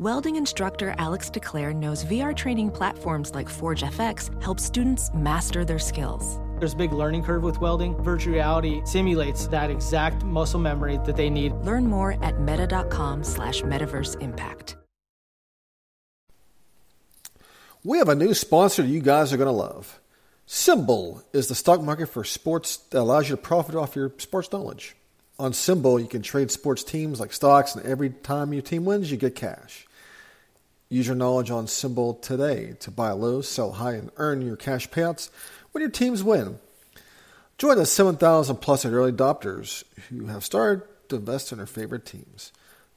Welding instructor Alex DeClaire knows VR training platforms like Forge FX help students master their skills. There's a big learning curve with welding. Virtual reality simulates that exact muscle memory that they need. Learn more at meta.com slash metaverse impact. We have a new sponsor that you guys are going to love. SimBull is the stock market for sports that allows you to profit off your sports knowledge. On SimBull, you can trade sports teams like stocks, and every time your team wins, you get cash. Use your knowledge on SimBull today to buy low, sell high, and earn your cash payouts when your teams win. Join the 7,000 plus early adopters who have started to invest in their favorite teams.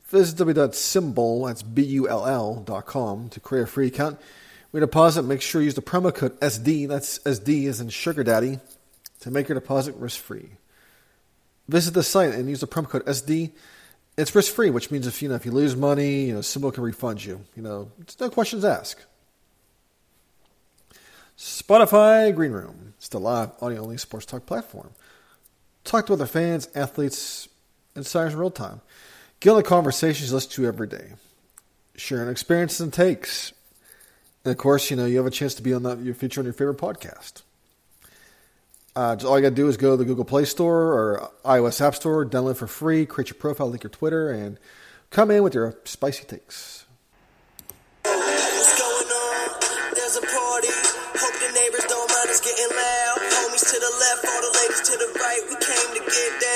Visit www.simbull, that's B-U-L-L, dot com to create a free account. When you deposit, make sure you use the promo code SD, that's SD as in Sugar Daddy, to make your deposit risk-free. Visit the site and use the promo code SD. It's risk-free, which means if you know if you lose money, you know, SimBull can refund you. You know, it's no questions asked. Spotify Green Room. It's the live audio only sports talk platform. Talk to other fans, athletes, and stars in real time. Get on the conversations you listen to every day. Sharing experiences and takes. And of course, you know, you have a chance to be on that, your feature on your favorite podcast. Uh, just all you got to do is go to the Google Play Store or iOS App Store, download for free, create your profile, link your Twitter, and come in with your spicy takes. Homies to the left, all the ladies to the right. We came to get down.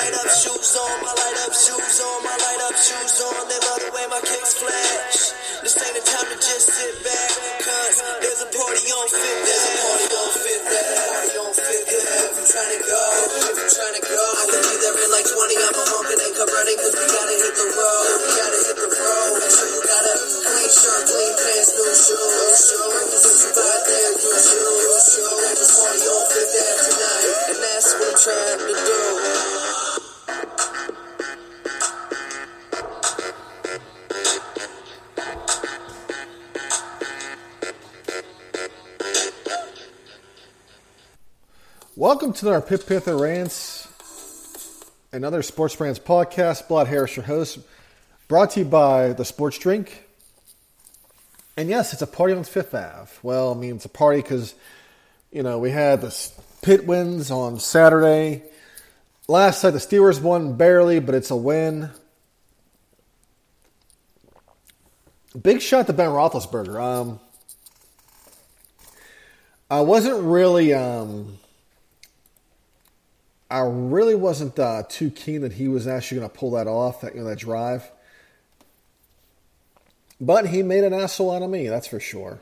Light up shoes on, my light up shoes on, my light up shoes on. They love the way my kicks flash. This ain't the time to just sit back, cause there's a party on Fifth. There's a party on Fifth. Party on Fifth. If you trying to go, if you trying to go, I can be there in like 20. I'm a honking and come running, cause we gotta hit the road. We gotta hit the road. Sure you got a clean shirt, clean pants, new shoes. Put Welcome to our Pit Pither Rants, another Sports Brands podcast. Blood Harris, your host, brought to you by the Sports Drink. And yes, it's a party on Fifth Ave. Well, I mean, it's a party because, you know, we had the Pitt wins on Saturday. Last night, the Steelers won barely, but it's a win. Big shot to Ben Roethlisberger. Um, I wasn't really. Um, I really wasn't uh, too keen that he was actually going to pull that off, that you know, that drive. But he made an asshole out of me, that's for sure.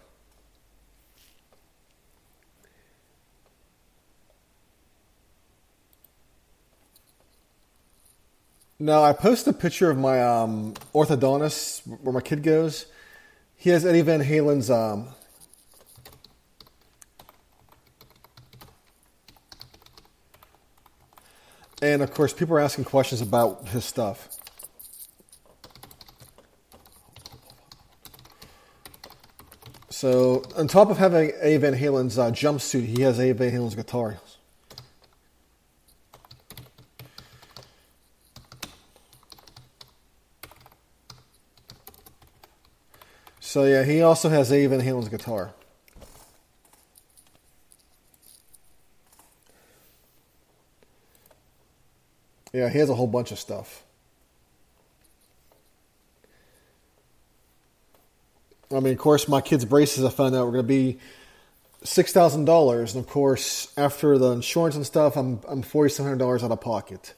Now I posted a picture of my um, orthodontist where my kid goes. He has Eddie Van Halen's um, And of course, people are asking questions about his stuff. So, on top of having A. Van Halen's uh, jumpsuit, he has A. Van Halen's guitar. So, yeah, he also has A. Van Halen's guitar. Yeah, he has a whole bunch of stuff. I mean, of course, my kids' braces I found out were going to be six thousand dollars, and of course, after the insurance and stuff, I'm I'm forty seven hundred dollars out of pocket.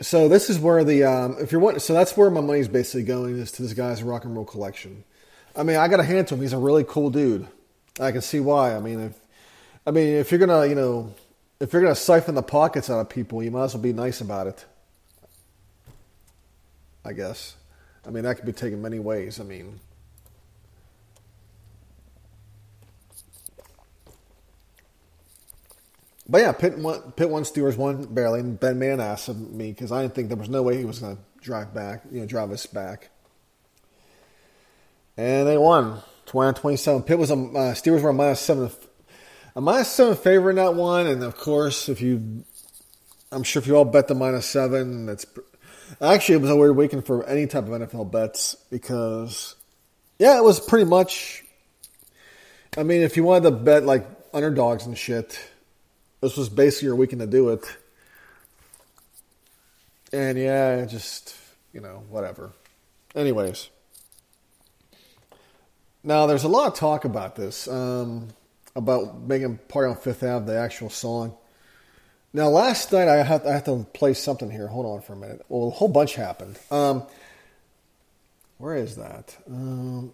So this is where the um, if you're wanting, so that's where my money's basically going is to this guy's rock and roll collection. I mean, I got a hand to him; he's a really cool dude. I can see why. I mean, if I mean if you're gonna, you know, if you're gonna siphon the pockets out of people, you might as well be nice about it. I guess. I mean, that could be taken many ways. I mean. But yeah, Pitt one, Pitt won, Steelers won barely, and Ben Man asked of me because I didn't think there was no way he was going to drive back, you know, drive us back. And they won, 20 Pitt was a uh, Steelers were a minus seven, seven favorite in that one, and of course, if you, I'm sure if you all bet the minus seven, that's Actually, it was a weird weekend for any type of NFL bets because, yeah, it was pretty much. I mean, if you wanted to bet like underdogs and shit, this was basically your weekend to do it. And yeah, just, you know, whatever. Anyways. Now, there's a lot of talk about this, um, about making Party on Fifth Ave the actual song. Now, last night I have, I have to play something here. Hold on for a minute. Well, a whole bunch happened. Um, where is that? Um,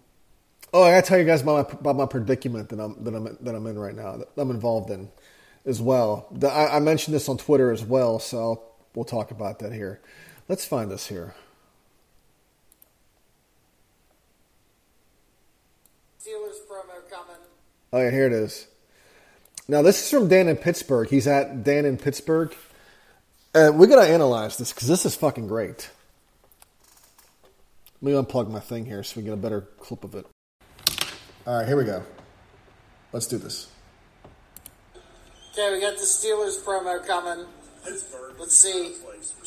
oh, I got to tell you guys about my, about my predicament that I'm that I'm that I'm in right now. That I'm involved in as well. The, I, I, mentioned this on Twitter as well, so we'll talk about that here. Let's find this here. Steelers promo coming. Oh yeah, here it is. Now this is from Dan in Pittsburgh. He's at Dan in Pittsburgh. And we gotta analyze this because this is fucking great. Let me unplug my thing here so we get a better clip of it. All right, here we go. Let's do this. Okay, we got the Steelers promo coming. Let's see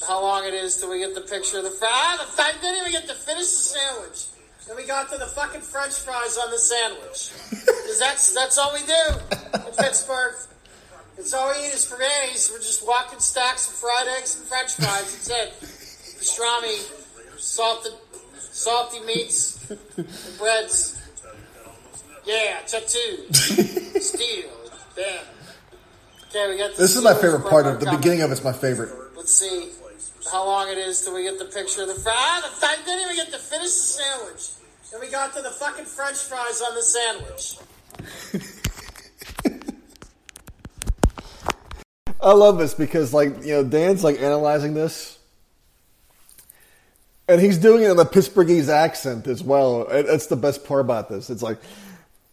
how long it is till we get the picture of the fry. Ah, the fact didn't even get to finish the sandwich. Then we got to the fucking French fries on the sandwich. Because that's that's all we do in Pittsburgh. It's all we eat is Ferranis. We're just walking stacks of fried eggs and French fries. That's it. Pastrami, salted, salty meats, and breads. Yeah, tattoo, steel, bam. Okay, we got this is my favorite part of the coming. beginning of it's my favorite. Let's see how long it is till we get the picture of the fry. Ah, the fact didn't even get to finish the sandwich. Then we got to the fucking French fries on the sandwich. I love this because, like, you know, Dan's like analyzing this, and he's doing it in the Pittsburghese accent as well. That's the best part about this. It's like,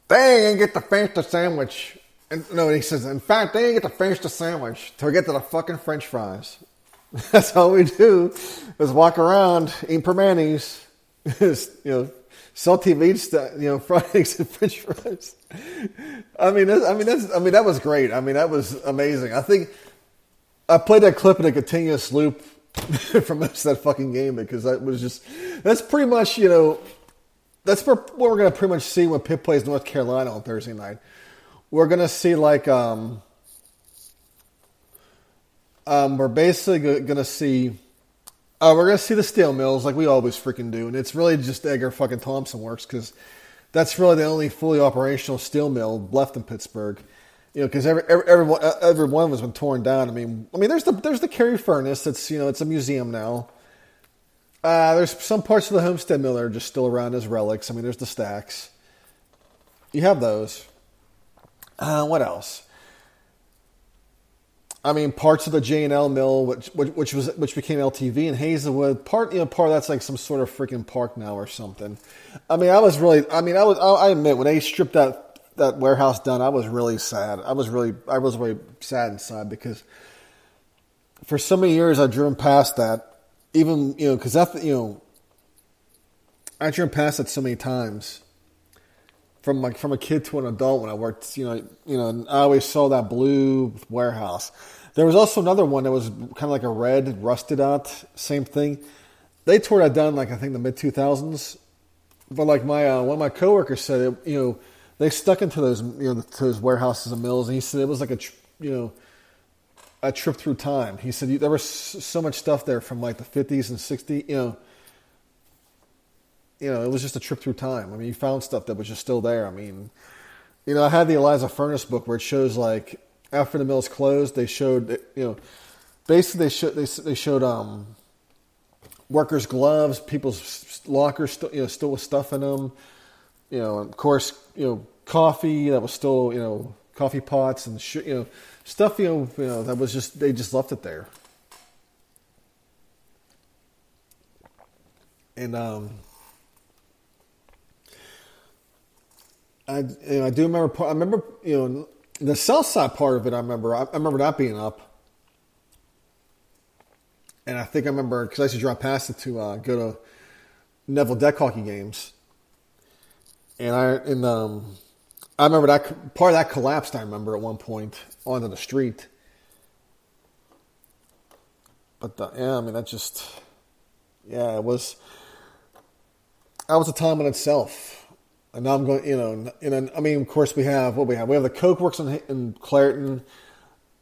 they ain't get to finish the sandwich. And, no, he says, in fact, they ain't get to finish the sandwich till we get to the fucking French fries. That's all we do is walk around eating Primantis, you know, salty meat stuff, you know, fried eggs and French fries. I mean, I mean, that's, I mean, that was great. I mean, that was amazing. I think I played that clip in a continuous loop from that fucking game because that was just that's pretty much you know that's what we're gonna pretty much see when Pitt plays North Carolina on Thursday night we're gonna see like um, um we're basically gonna see uh, we're gonna see the steel mills like we always freaking do, and it's really just Edgar fucking Thomson works because that's really the only fully operational steel mill left in Pittsburgh. You know, because every, every one, been torn down. I mean, I mean, there's the there's the Carrie furnace. That's you know, it's a museum now. Uh, there's some parts of the Homestead mill that are just still around as relics. I mean, there's the stacks. You have those. Uh, what else? I mean, parts of the J and L mill, which, which, which was which became LTV in Hazelwood. Part you know, part of that's like some sort of freaking park now or something. I mean, I was really. I mean, I was. I admit when they stripped that that warehouse down, I was really sad. I was really. I was really sad inside because for so many years I've driven past that. Even you know, because that you know, I driven past it so many times from like from a kid to an adult when I worked, you know, you know, I always saw that blue warehouse. There was also another one that was kind of like a red, rusted out, same thing. They tore that down like I think the mid two thousands, but like my uh, one of my coworkers said, it, you know, they stuck into those you know to those warehouses and mills, and he said it was like a you know a trip through time. He said there was so much stuff there from like the fifties and sixties, you know you know, it was just a trip through time. I mean, you found stuff that was just still there. I mean, you know, I had the Eliza Furnace book where it shows like after the mill's closed, they showed, you know, basically they showed they, they showed um, workers' gloves, people's lockers, you know, still with stuff in them. You know, of course, you know, coffee that was still, you know, coffee pots and sh- you know, stuff, you know, you know, that was just they just left it there. And um, I, you know, I do remember. I remember, you know, the south side part of it. I remember. I, I remember that being up, and I think I remember because I used to drive past it to uh, go to Neville deck hockey games, and I and um, I remember that part of that collapsed. I remember at one point onto the street, but the, yeah, I mean that just yeah, it was. That was a time in itself. And now I'm going, you know, and I mean, of course, we have what we have. We have the Coke Works in, in Clairton.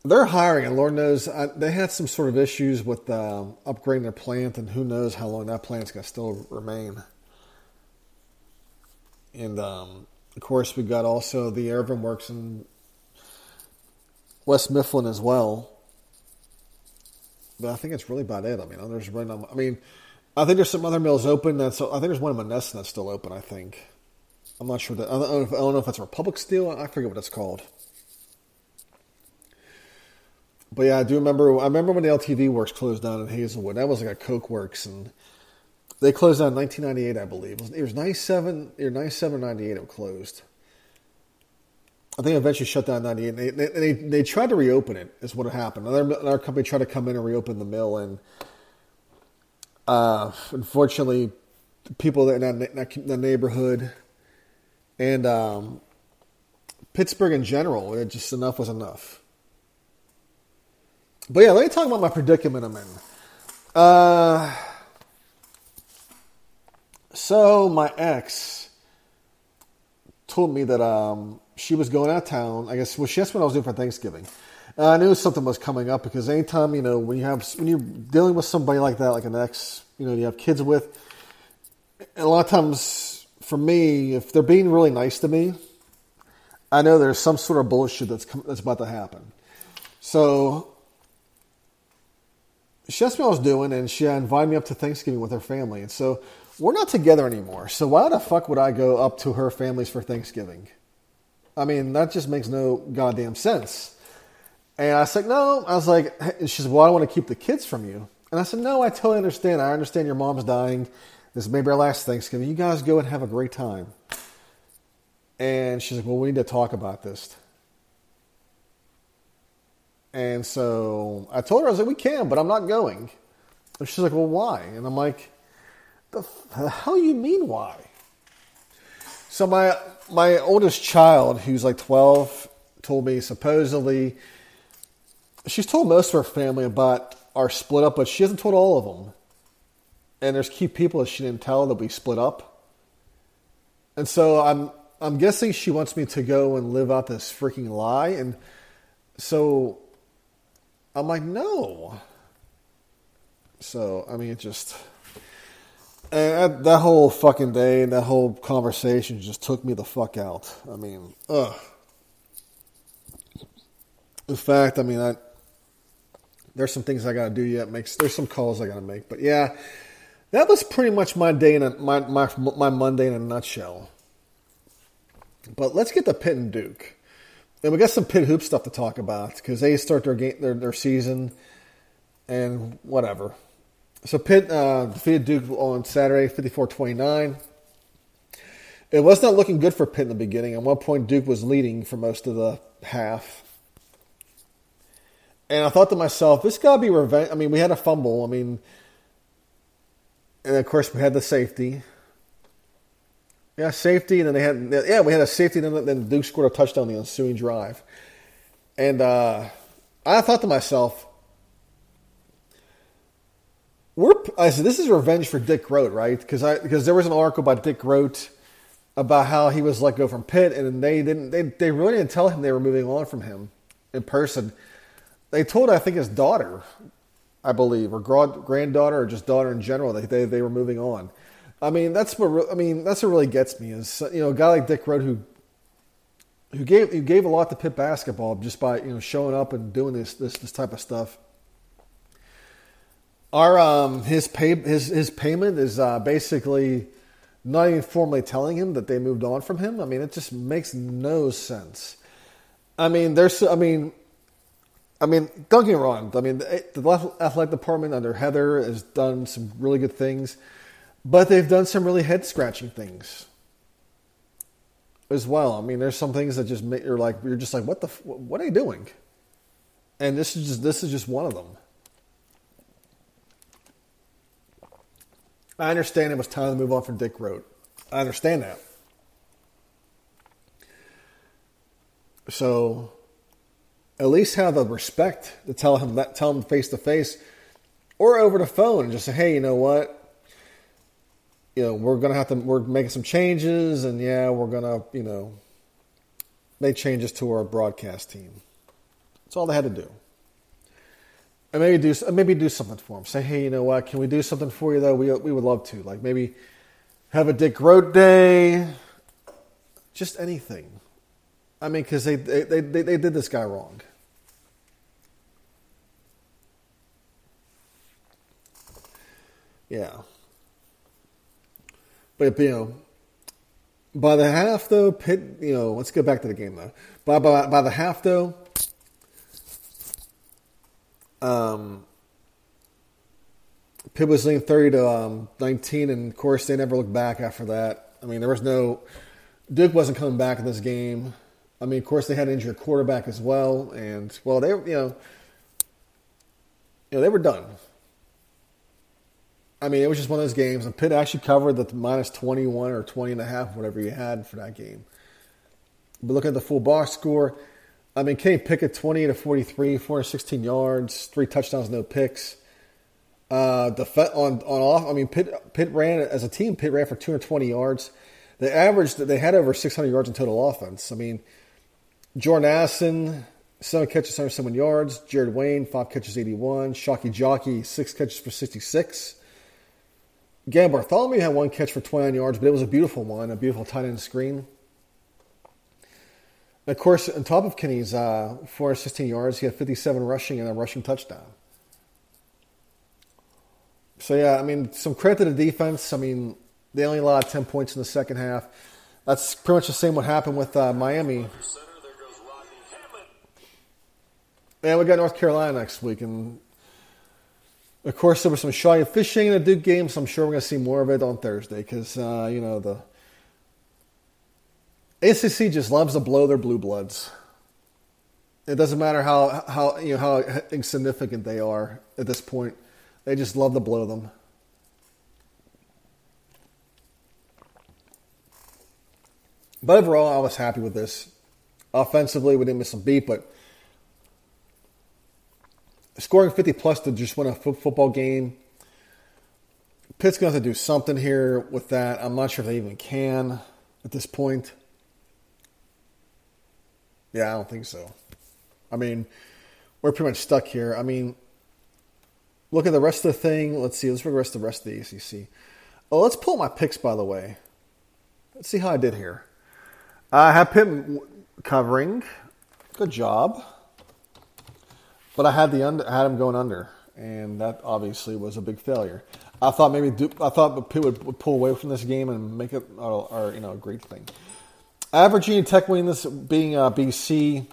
They're hiring, and Lord knows I, they had some sort of issues with uh, upgrading their plant, and who knows how long that plant's going to still remain. And um, of course, we've got also the Irvin Works in West Mifflin as well. But I think it's really about it. I mean, there's really I mean, I think there's some other mills open. That's I think there's one in Monessen that's still open. I think. I'm not sure that I don't if, I don't know if that's Republic Steel. I forget what it's called. But yeah, I do remember. I remember when the LTV Works closed down in Hazelwood. That was like a Coke Works, and they closed down in 1998, I believe. It was 97 or 97 98 it closed. I think it eventually shut down in 98. They, they, they, tried to reopen it, is what happened. Another, another company tried to come in and reopen the mill, and uh, unfortunately, people in that, that, that neighborhood and um, Pittsburgh in general, it just enough was enough. But yeah, let me talk about my predicament I'm in. Uh, so my ex told me that um, she was going out of town. I guess well, she asked what I was doing for Thanksgiving. Uh, I knew something was coming up because anytime you know when you have when you're dealing with somebody like that, like an ex, you know, you have kids with. a lot of times, for me, if they're being really nice to me, I know there's some sort of bullshit that's that's about to happen. So she asked me what I was doing, and she invited me up to Thanksgiving with her family. And so we're not together anymore. So why the fuck would I go up to her family's for Thanksgiving? I mean, that just makes no goddamn sense. And I said, no. I was like, she said, well, I want to keep the kids from you. And I said, no, I totally understand. I understand your mom's dying. This may be our last Thanksgiving. You guys go and have a great time. And she's like, well, we need to talk about this. And so I told her, I was like, we can, but I'm not going. And she's like, well, why? And I'm like, the, the hell you mean why? So my my oldest child, who's like 12, told me supposedly she's told most of her family about our split up, but she hasn't told all of them. And there's key people that she didn't tell that we split up. And so I'm I'm guessing she wants me to go and live out this freaking lie. And so I'm like, no. So I mean, it just and that whole fucking day and that whole conversation just took me the fuck out. I mean, ugh. In fact, I mean, I there's some things I got to do yet. Makes there's some calls I got to make, but yeah, that was pretty much my day in a, my my my Monday in a nutshell. But let's get to Pitt and Duke, and we got some Pitt hoop stuff to talk about because they start their game their their season, and whatever. So Pitt uh, defeated Duke on Saturday, 54-29. It was not looking good for Pitt in the beginning. At one point, Duke was leading for most of the half. And I thought to myself, this got to be revenge. I mean, we had a fumble. I mean, and of course, we had the safety. Yeah, safety, and then they had yeah, we had a safety, and then, Duke scored a touchdown the ensuing drive. And uh, I thought to myself, we're I said this is revenge for Dick Groat, right? Because I because there was an article by Dick Groat about how he was let go from Pitt, and they didn't they they really didn't tell him they were moving on from him in person. They told I think his daughter, I believe, or granddaughter, or just daughter in general, they they, they were moving on. I mean that's what I mean that's what really gets me is you know a guy like Dick Groat who who gave who gave a lot to Pitt basketball just by you know showing up and doing this this this type of stuff our um, his pay his his payment is uh, basically not even formally telling him that they moved on from him. I mean, it just makes no sense. I mean, there's I mean, I mean, don't get me wrong. I mean, the athletic department under Heather has done some really good things, but they've done some really head scratching things as well. I mean, there's some things that just make you're like you're just like, what the what are you doing? And this is just this is just one of them. I understand it was time to move on from Dick Groat. I understand that. So at least have the respect to tell him that tell him face to face or over the phone and just say, hey, you know what? you know, we're gonna have to we're making some changes, and yeah, we're gonna you know make changes to our broadcast team. That's all they had to do. And maybe do maybe do something for them. Say, hey, you know what? Can we do something for you though? We we would love to. Like maybe have a Dick Groat day. Just anything. I mean, because they, they they they did this guy wrong. Yeah. But you know, by the half though, Pitt. You know, let's go back to the game though. By by, by the half though, um, Pitt was leading thirty to um, nineteen, and of course they never looked back after that. I mean, there was no Duke wasn't coming back in this game. I mean, of course they had an injured quarterback as well, and well, they you know, you know they were done. I mean, it was just one of those games, and Pitt actually covered the minus 21 or 20 and a half, whatever you had for that game. But looking at the full box score, I mean, Kenny Pickett 20 to 43, 416 yards, three touchdowns, no picks. Uh, def- on on off, I mean, Pitt, Pitt ran as a team. Pitt ran for 220 yards. They averaged they had over 600 yards in total offense. I mean, Jordan Addison, seven catches, 107 yards. Jared Wayne, five catches, 81. Shocky Jacques-Louis, six catches for 66. Gavin Bartholomew had one catch for 29 yards, but it was a beautiful one, a beautiful tight end screen. And of course, on top of Kenny's uh, 416 yards, he had 57 rushing and a rushing touchdown. So, yeah, I mean, some credit to the defense. I mean, they only allowed 10 points in the second half. That's pretty much the same what happened with uh, Miami. And we got North Carolina next week, and of course, there was some shy fishing in the Duke game, so I'm sure we're going to see more of it on Thursday because, uh, you know, the ACC just loves to blow their blue bloods. It doesn't matter how, how, you know, how insignificant they are at this point. They just love to blow them. But overall, I was happy with this. Offensively, we didn't miss a beat, but scoring 50 plus to just win a football game. Pitt's going to have to do something here with that. I'm not sure if they even can at this point. Yeah, I don't think so. I mean, we're pretty much stuck here. I mean, look at the rest of the thing. Let's see. Let's progress the rest of the ACC. Oh, let's pull my picks, by the way. Let's see how I did here. I have Pitt covering. Good job. But I had the under, I had him going under, and that obviously was a big failure. I thought maybe Duke, I thought Pitt would, pull away from this game and make it, or, or you know, a great thing. I have Virginia Tech winning this, being uh, BC.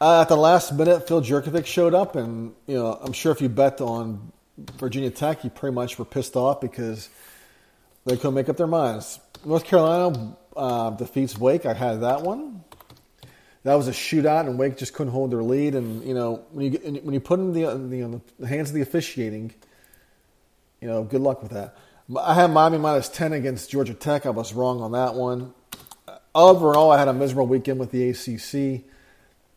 Uh, at the last minute, Phil Jurkovec showed up, and you know, I'm sure if you bet on Virginia Tech, you pretty much were pissed off because they couldn't make up their minds. North Carolina uh, defeats Wake. I had that one that was a shootout, and Wake just couldn't hold their lead. And you know, when you when you put in the, the, you know, the hands of the officiating, you know, good luck with that. I had Miami minus ten against Georgia Tech. I was wrong on that one. Overall, I had a miserable weekend with the ACC.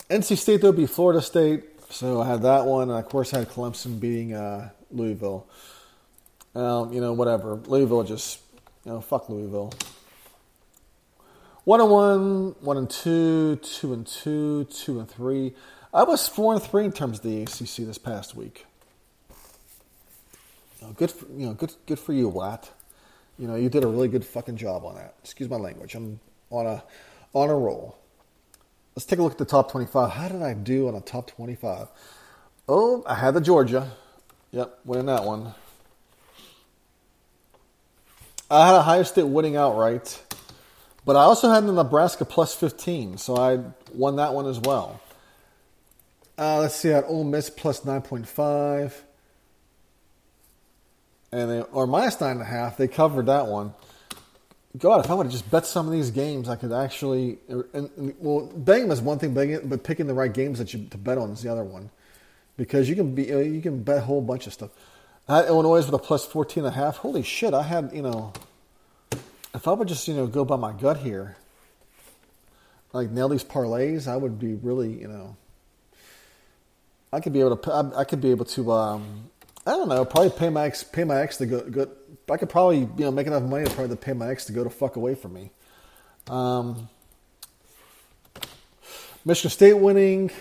NC State though beat Florida State, so I had that one. And of course, I had Clemson beating uh, Louisville. Um, you know, whatever. Louisville just, you know, fuck Louisville. One and one, one and two, two and two, two and three. I was four and three in terms of the ACC this past week. You know, good, for, you know, good, good for you, Watt. You know, you did a really good fucking job on that. Excuse my language. I'm on a on a roll. Let's take a look at the top 25. How did I do on a top 25? Oh, I had the Georgia. Yep, winning that one. I had Ohio State winning outright. But I also had the Nebraska plus 15, so I won that one as well. Uh, let's see, I had Ole Miss plus 9.5. And they, or minus 9.5. They covered that one. God, if I would have just bet some of these games, I could actually. And, and, well, betting is one thing, but picking the right games that you to bet on is the other one, because you can be you can bet a whole bunch of stuff. I had Illinois with a plus 14 and a half. Holy shit! I had you know if I would just, you know, go by my gut here, like nail these parlays, I would be really, you know, I could be able to, I, could be able to, um, I don't know, probably pay my ex, pay my ex to go, go I could probably you know make enough money to probably pay my ex to go to fuck away from me. Um, Michigan State winning.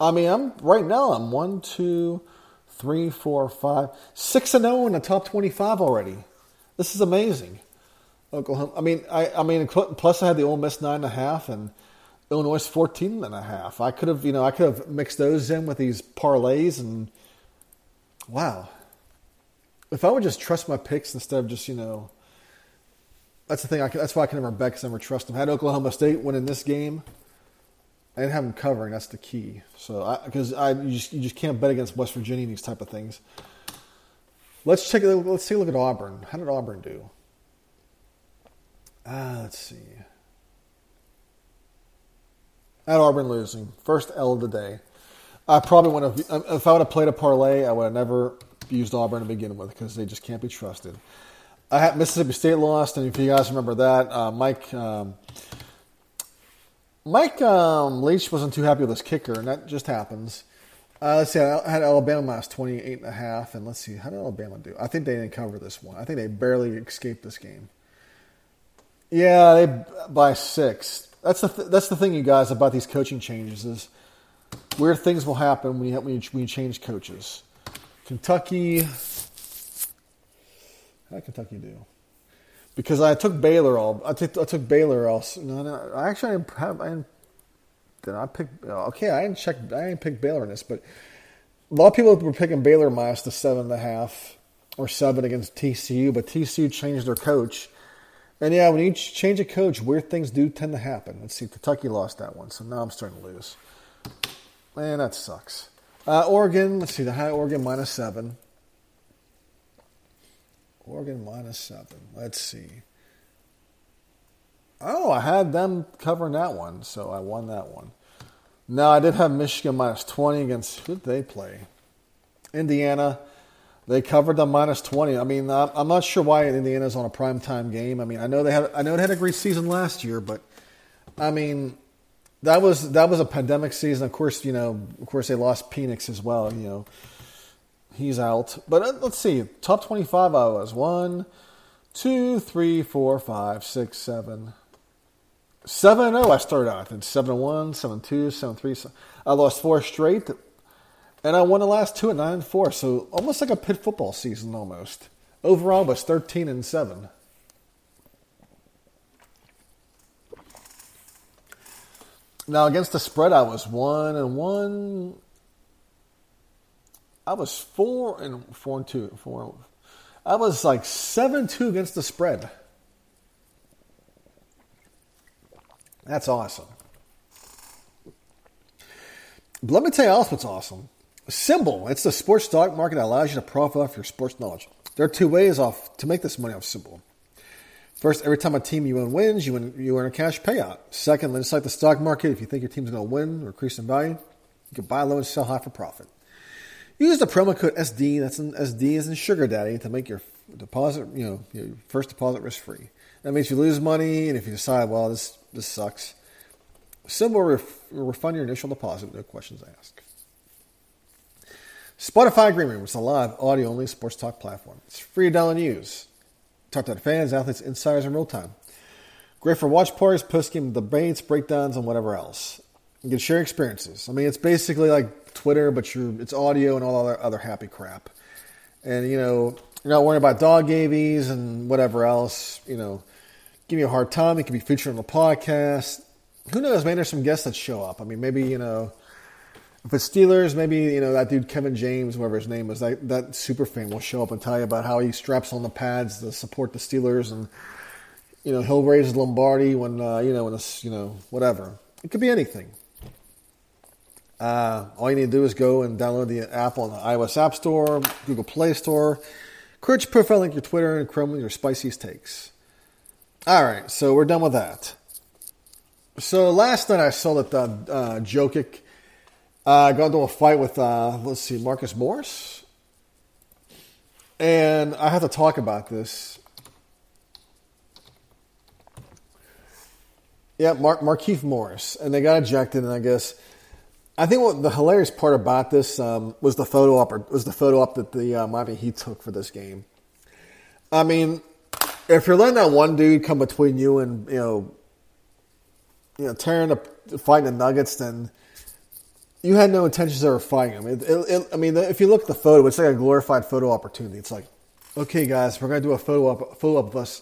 I mean, I'm right now. I'm one, two, three, four, five, six and zero in the top twenty-five already. This is amazing. Oklahoma. I mean, I, I mean, plus I had the Ole Miss nine and a half and Illinois 14 and a half. I could have, you know, I could have mixed those in with these parlays and wow. If I would just trust my picks instead of just, you know, that's the thing. I that's why I can never bet because I never trust them. Had Oklahoma State winning this game. Didn't have them covering. That's the key. So, because I, I you just you just can't bet against West Virginia and these type of things. Let's check. Let's take a look at Auburn. How did Auburn do? Ah, let's see. At Auburn losing, first L of the day. I probably would have. If I would have played a parlay, I would have never used Auburn to begin with because they just can't be trusted. I had Mississippi State lost, and if you guys remember that, uh, Mike um, Mike um, Leach wasn't too happy with his kicker, and that just happens. Uh, let's see. I had Alabama minus 28 and a half, and let's see. How did Alabama do? I think they didn't cover this one. I think they barely escaped this game. Yeah, they by six. That's the th- that's the thing, you guys, about these coaching changes is weird things will happen when you when you, when you change coaches. Kentucky, how did Kentucky do? Because I took Baylor all. I took I took Baylor all. No, no, I actually I didn't have. I didn't, did I pick? Okay, I didn't check. I didn't pick Baylor in this, but a lot of people were picking Baylor minus the seven and a half or seven against TCU, but TCU changed their coach and yeah, when you change a coach, weird things do tend to happen. Let's see, Kentucky lost that one, so now I'm starting to lose. Man, that sucks. Uh, Oregon, let's see, the high Oregon minus seven. Oregon minus seven. Let's see. Oh, I had them covering that one, so I won that one. Now I did have Michigan minus twenty against who did they play? Indiana. They covered the minus twenty. I mean, I'm not sure why Indiana's on a prime time game. I mean, I know they had I know they had a great season last year, but I mean, that was that was a pandemic season. Of course, you know, of course they lost Penix as well. You know, he's out. But uh, let's see, top twenty-five. I was one, two, three, four, five, six, seven, seven and zero. Oh, I started out. Then seven one, seven two, seven three. I lost four straight. And I won the last two at nine and four, so almost like a Pitt football season almost. Overall was thirteen and seven. Now against the spread, I was one and one. I was four and four and two. Four. I was like seven two against the spread. That's awesome. But let me tell you else what's awesome. SimBull. It's the sports stock market that allows you to profit off your sports knowledge. There are two ways off to make this money off SimBull. First, every time a team you own wins, you, win, you earn a cash payout. Second, just like the stock market, if you think your team's going to win or increase in value, you can buy low and sell high for profit. Use the promo code SD, that's an SD as in Sugar Daddy, to make your deposit, you know, your first deposit risk free. That means you lose money, and if you decide, well, this this sucks, SimBull ref, refund your initial deposit, no questions asked. Spotify Green Room was a live audio only sports talk platform. It's free to download and use. Talk to the fans, athletes, insiders in real time. Great for watch parties, post game debates, breakdowns, and whatever else. You can share experiences. I mean, it's basically like Twitter, but it's audio and all other, other happy crap. And, you know, you're not worrying about dog gavies and whatever else. You know, give me a hard time. It can be featured on the podcast. Who knows? Maybe there's some guests that show up. I mean, maybe, you know, if it's Steelers, maybe you know that dude Kevin James, whatever his name is, that that super fan will show up and tell you about how he straps on the pads to support the Steelers, and you know he'll raise Lombardi when uh, you know when this you know whatever. It could be anything. Uh, all you need to do is go and download the app on the iOS App Store, Google Play Store. Create your profile, link your Twitter, and Chrome with your spiciest takes. All right, so we're done with that. So last night I saw that uh, uh, Jokic uh, got into a fight with, uh, let's see, Marcus Morris. And I have to talk about this. Yeah, Mark Markieff Morris, and they got ejected. And I guess I think what the hilarious part about this um, was the photo op was the photo op that the uh, Miami Heat took for this game. I mean, if you're letting that one dude come between you and you know, you know, tearing the fighting the Nuggets, then you had no intentions of fighting him. It, it, it, I mean, if you look at the photo, it's like a glorified photo opportunity. It's like, okay, guys, we're gonna do a photo up, photo up of us.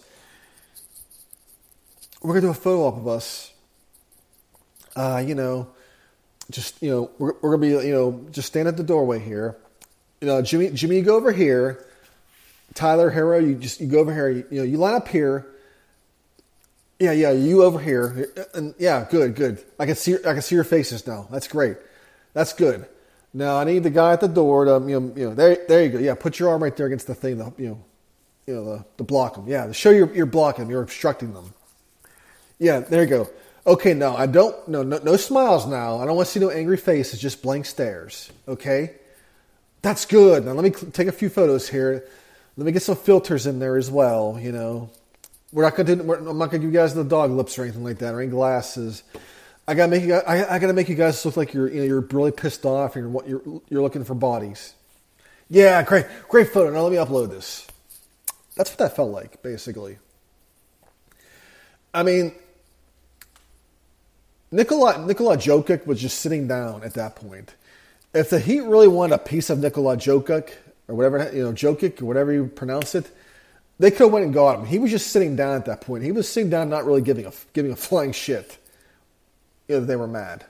We're gonna do a photo up of us. Uh, you know, just you know, we're, we're gonna be you know, just stand at the doorway here. You know, Jimmy, Jimmy, you go over here. Tyler Herro, you just you go over here. You, you know, you line up here. Yeah, yeah, you over here, and yeah, good, good. I can see, I can see your faces now. That's great. That's good. Now I need the guy at the door to, you know, you know, there, there you go. Yeah, put your arm right there against the thing, the, you know, you know, the, block them. Yeah, show you're, you're blocking, you're obstructing them. Yeah, there you go. Okay, now I don't, no, no, no smiles now. I don't want to see no angry faces, just blank stares. Okay, that's good. Now let me take a few photos here. Let me get some filters in there as well. You know, we're not going to, I'm not to give you guys the dog lips or anything like that, or any glasses. I gotta make you. Guys, I, I, gotta make you guys look like you're you know you're really pissed off and you're you're you're looking for bodies. Yeah, great, great photo. Now let me upload this. That's what that felt like, basically. I mean, Nikola Nikola Jokic was just sitting down at that point. If the Heat really wanted a piece of Nikola Jokic or whatever you know Jokic or whatever you pronounce it, they could have went and got him. He was just sitting down at that point. He was sitting down, not really giving a giving a flying shit know, they were mad.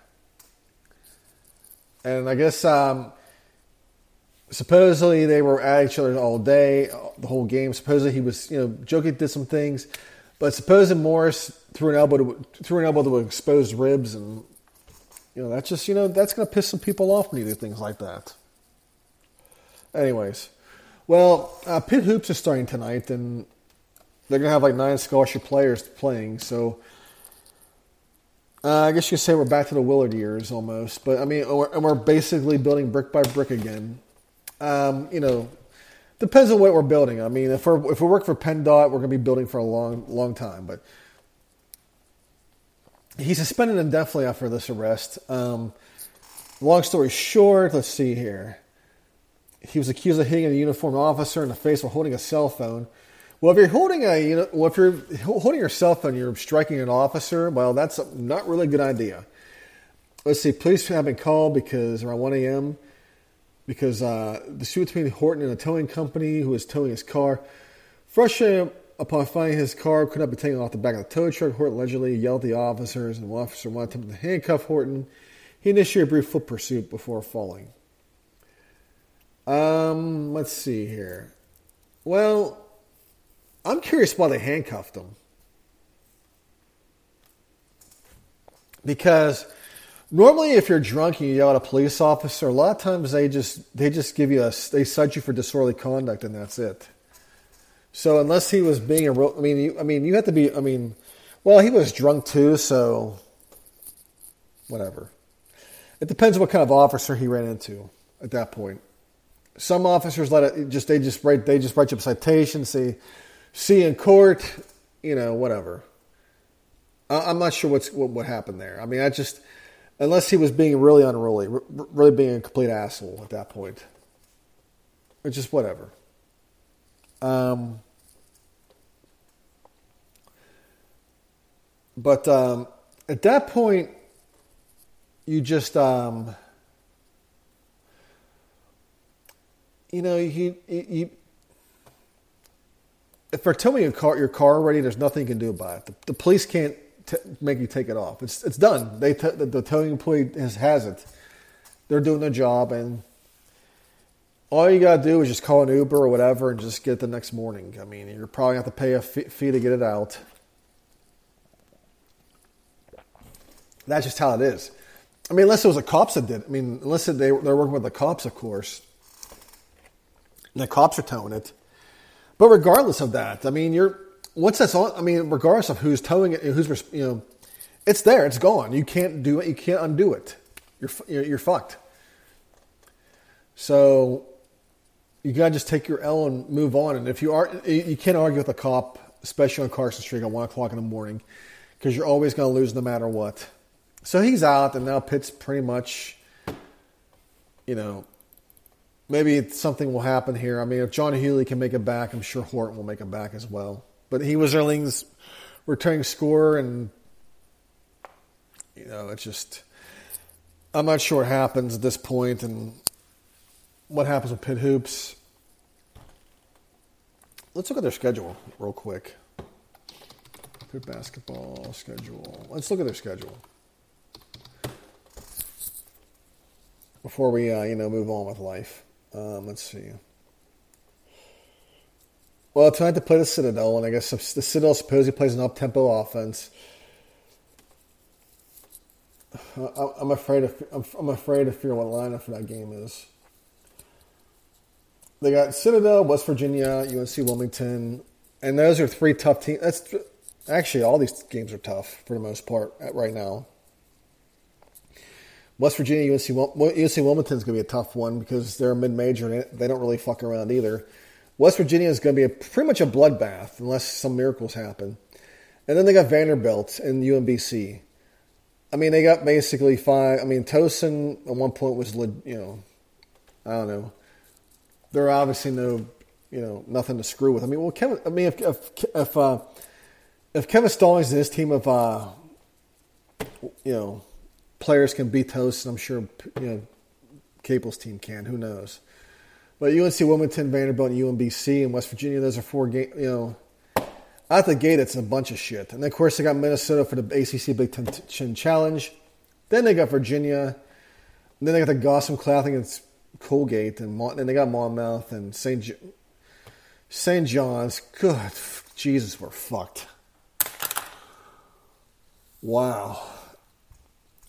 And I guess um, supposedly they were at each other all day, the whole game. Supposedly he was, you know, Jokic did some things, but supposedly Morris threw an elbow to, threw an elbow to expose ribs, and you know that's just you know that's going to piss some people off when you do things like that. Anyways, well, uh, hoops is starting tonight, and they're going to have like nine scholarship players playing, so uh, I guess you could say we're back to the Willard years almost, but I mean, and we're basically building brick by brick again. Um, you know, depends on what we're building. I mean, if we're if we work for PennDOT, we're going to be building for a long long time. But he's suspended indefinitely after this arrest. Um, long story short, let's see here. He was accused of hitting a uniformed officer in the face while holding a cell phone. Well, if you're holding a, you know, well, if you're holding your cell phone, you're striking an officer. Well, that's not really a good idea. Let's see. Police have been called because around 1 a.m. because uh, the suit between Horton and a towing company who was towing his car. Frustrated upon finding his car could not be taken off the back of the tow truck, Horton allegedly yelled at the officers, and the officer wanted to handcuff Horton. He initiated a brief foot pursuit before falling. Um, let's see here. Well, I'm curious why they handcuffed him. Because normally if you're drunk and you yell at a police officer, a lot of times they just they just give you a they cite you for disorderly conduct and that's it. So unless he was being a real, I mean, you, I mean, you have to be. I mean, well, he was drunk too, so whatever. It depends on what kind of officer he ran into at that point. Some officers let it just they just write they just write you a citation, say see in court, you know, whatever. I'm not sure what's what, what happened there. I mean, I just unless he was being really unruly, really being a complete asshole at that point, it's just whatever. Um, but um, at that point, you just um, you know you you if they're towing your car, your car already, there's nothing you can do about it. The, the police can't t- make you take it off. It's it's done. They t- the, the, towing employee has, has it. They're doing their job, and all you gotta do is just call an Uber or whatever, and just get it the next morning. I mean, you're probably gonna have to pay a fee to get it out. That's just how it is. I mean, unless it was the cops that did. It. I mean, unless they they're working with the cops, of course. And the cops are towing it but regardless of that, I mean, you're once that's on. I mean, regardless of who's towing it, who's you know, it's there. It's gone. You can't do it. You can't undo it. You're you're, you're fucked. So you gotta just take your L and move on. And if you are, you can't argue with a cop, especially on Carson Street at one o'clock in the morning, because you're always gonna lose no matter what. So he's out, and now Pitt's pretty much, you know, maybe something will happen here. I mean, if John Hugley can make it back, I'm sure Horton will make it back as well. But he was Erling's returning scorer, and you know, it's just I'm not sure what happens at this point, and what happens with Pitt Hoops. Let's look at their schedule real quick. Pitt basketball schedule. Let's look at their schedule before we, uh, you know, move on with life. Um, let's see. Well, tonight they play the Citadel, and I guess the Citadel supposedly plays an up-tempo offense. I'm afraid of, I'm afraid to figure what lineup for that game is. They got Citadel, West Virginia, UNC Wilmington, and those are three tough teams. That's actually all these games are tough for the most part right now. West Virginia, UNC, UNC Wilmington is going to be a tough one because they're a mid-major and they don't really fuck around either. West Virginia is going to be a, pretty much a bloodbath unless some miracles happen. And then they got Vanderbilt and UMBC. I mean, they got basically five. I mean, Tosin at one point was, you know, I don't know. There are obviously no, you know, nothing to screw with. I mean, well, Kevin. I mean, if if if, uh, if Kevin Stallings and his team of, uh, you know, players can beat and I'm sure you know, Capel's team can. Who knows? But UNC, Wilmington, Vanderbilt, and UMBC, and West Virginia, those are four games. You know, out the gate, it's a bunch of shit. And then, of course, they got Minnesota for the ACC Big Ten Challenge. Then they got Virginia. Then they got the Gossam Cloud against Colgate. And then they got Monmouth and St. St. John's. Good Jesus, we're fucked. Wow.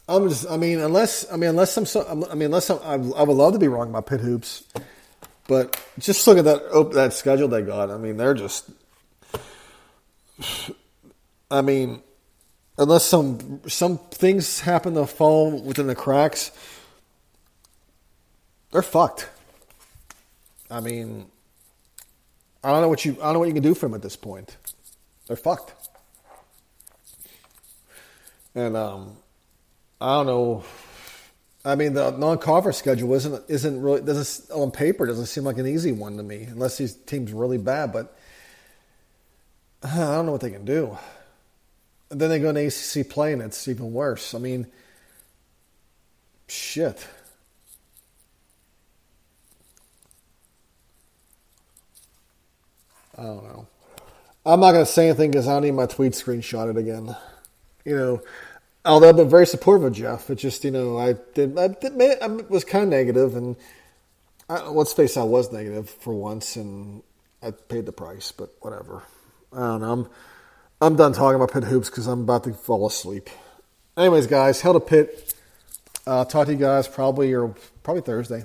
I'm just. I mean, unless. I mean, unless I'm. So, I mean, unless I'm, I, would love to be wrong about Pitt hoops. But just look at that that schedule they got. I mean, they're just. I mean, unless some some things happen to fall within the cracks, they're fucked. I mean, I don't know what you I don't know what you can do for them at this point. They're fucked. And um, I don't know I mean, the non-conference schedule isn't isn't really doesn't on paper doesn't seem like an easy one to me, unless these teams really bad. But I don't know what they can do. And then they go to ACC play, and it's even worse. I mean, shit. I don't know. I'm not going to say anything because I don't need my tweet screenshotted again. You know, although I've been very supportive of Jeff, it just you know I did I, did, I was kind of negative, and I, let's face, I was negative for once, and I paid the price. But whatever. I don't know. I'm I'm done talking about Pitt hoops because I'm about to fall asleep. Anyways, guys, Hail to Pitt. Uh, talk to you guys probably or probably Thursday.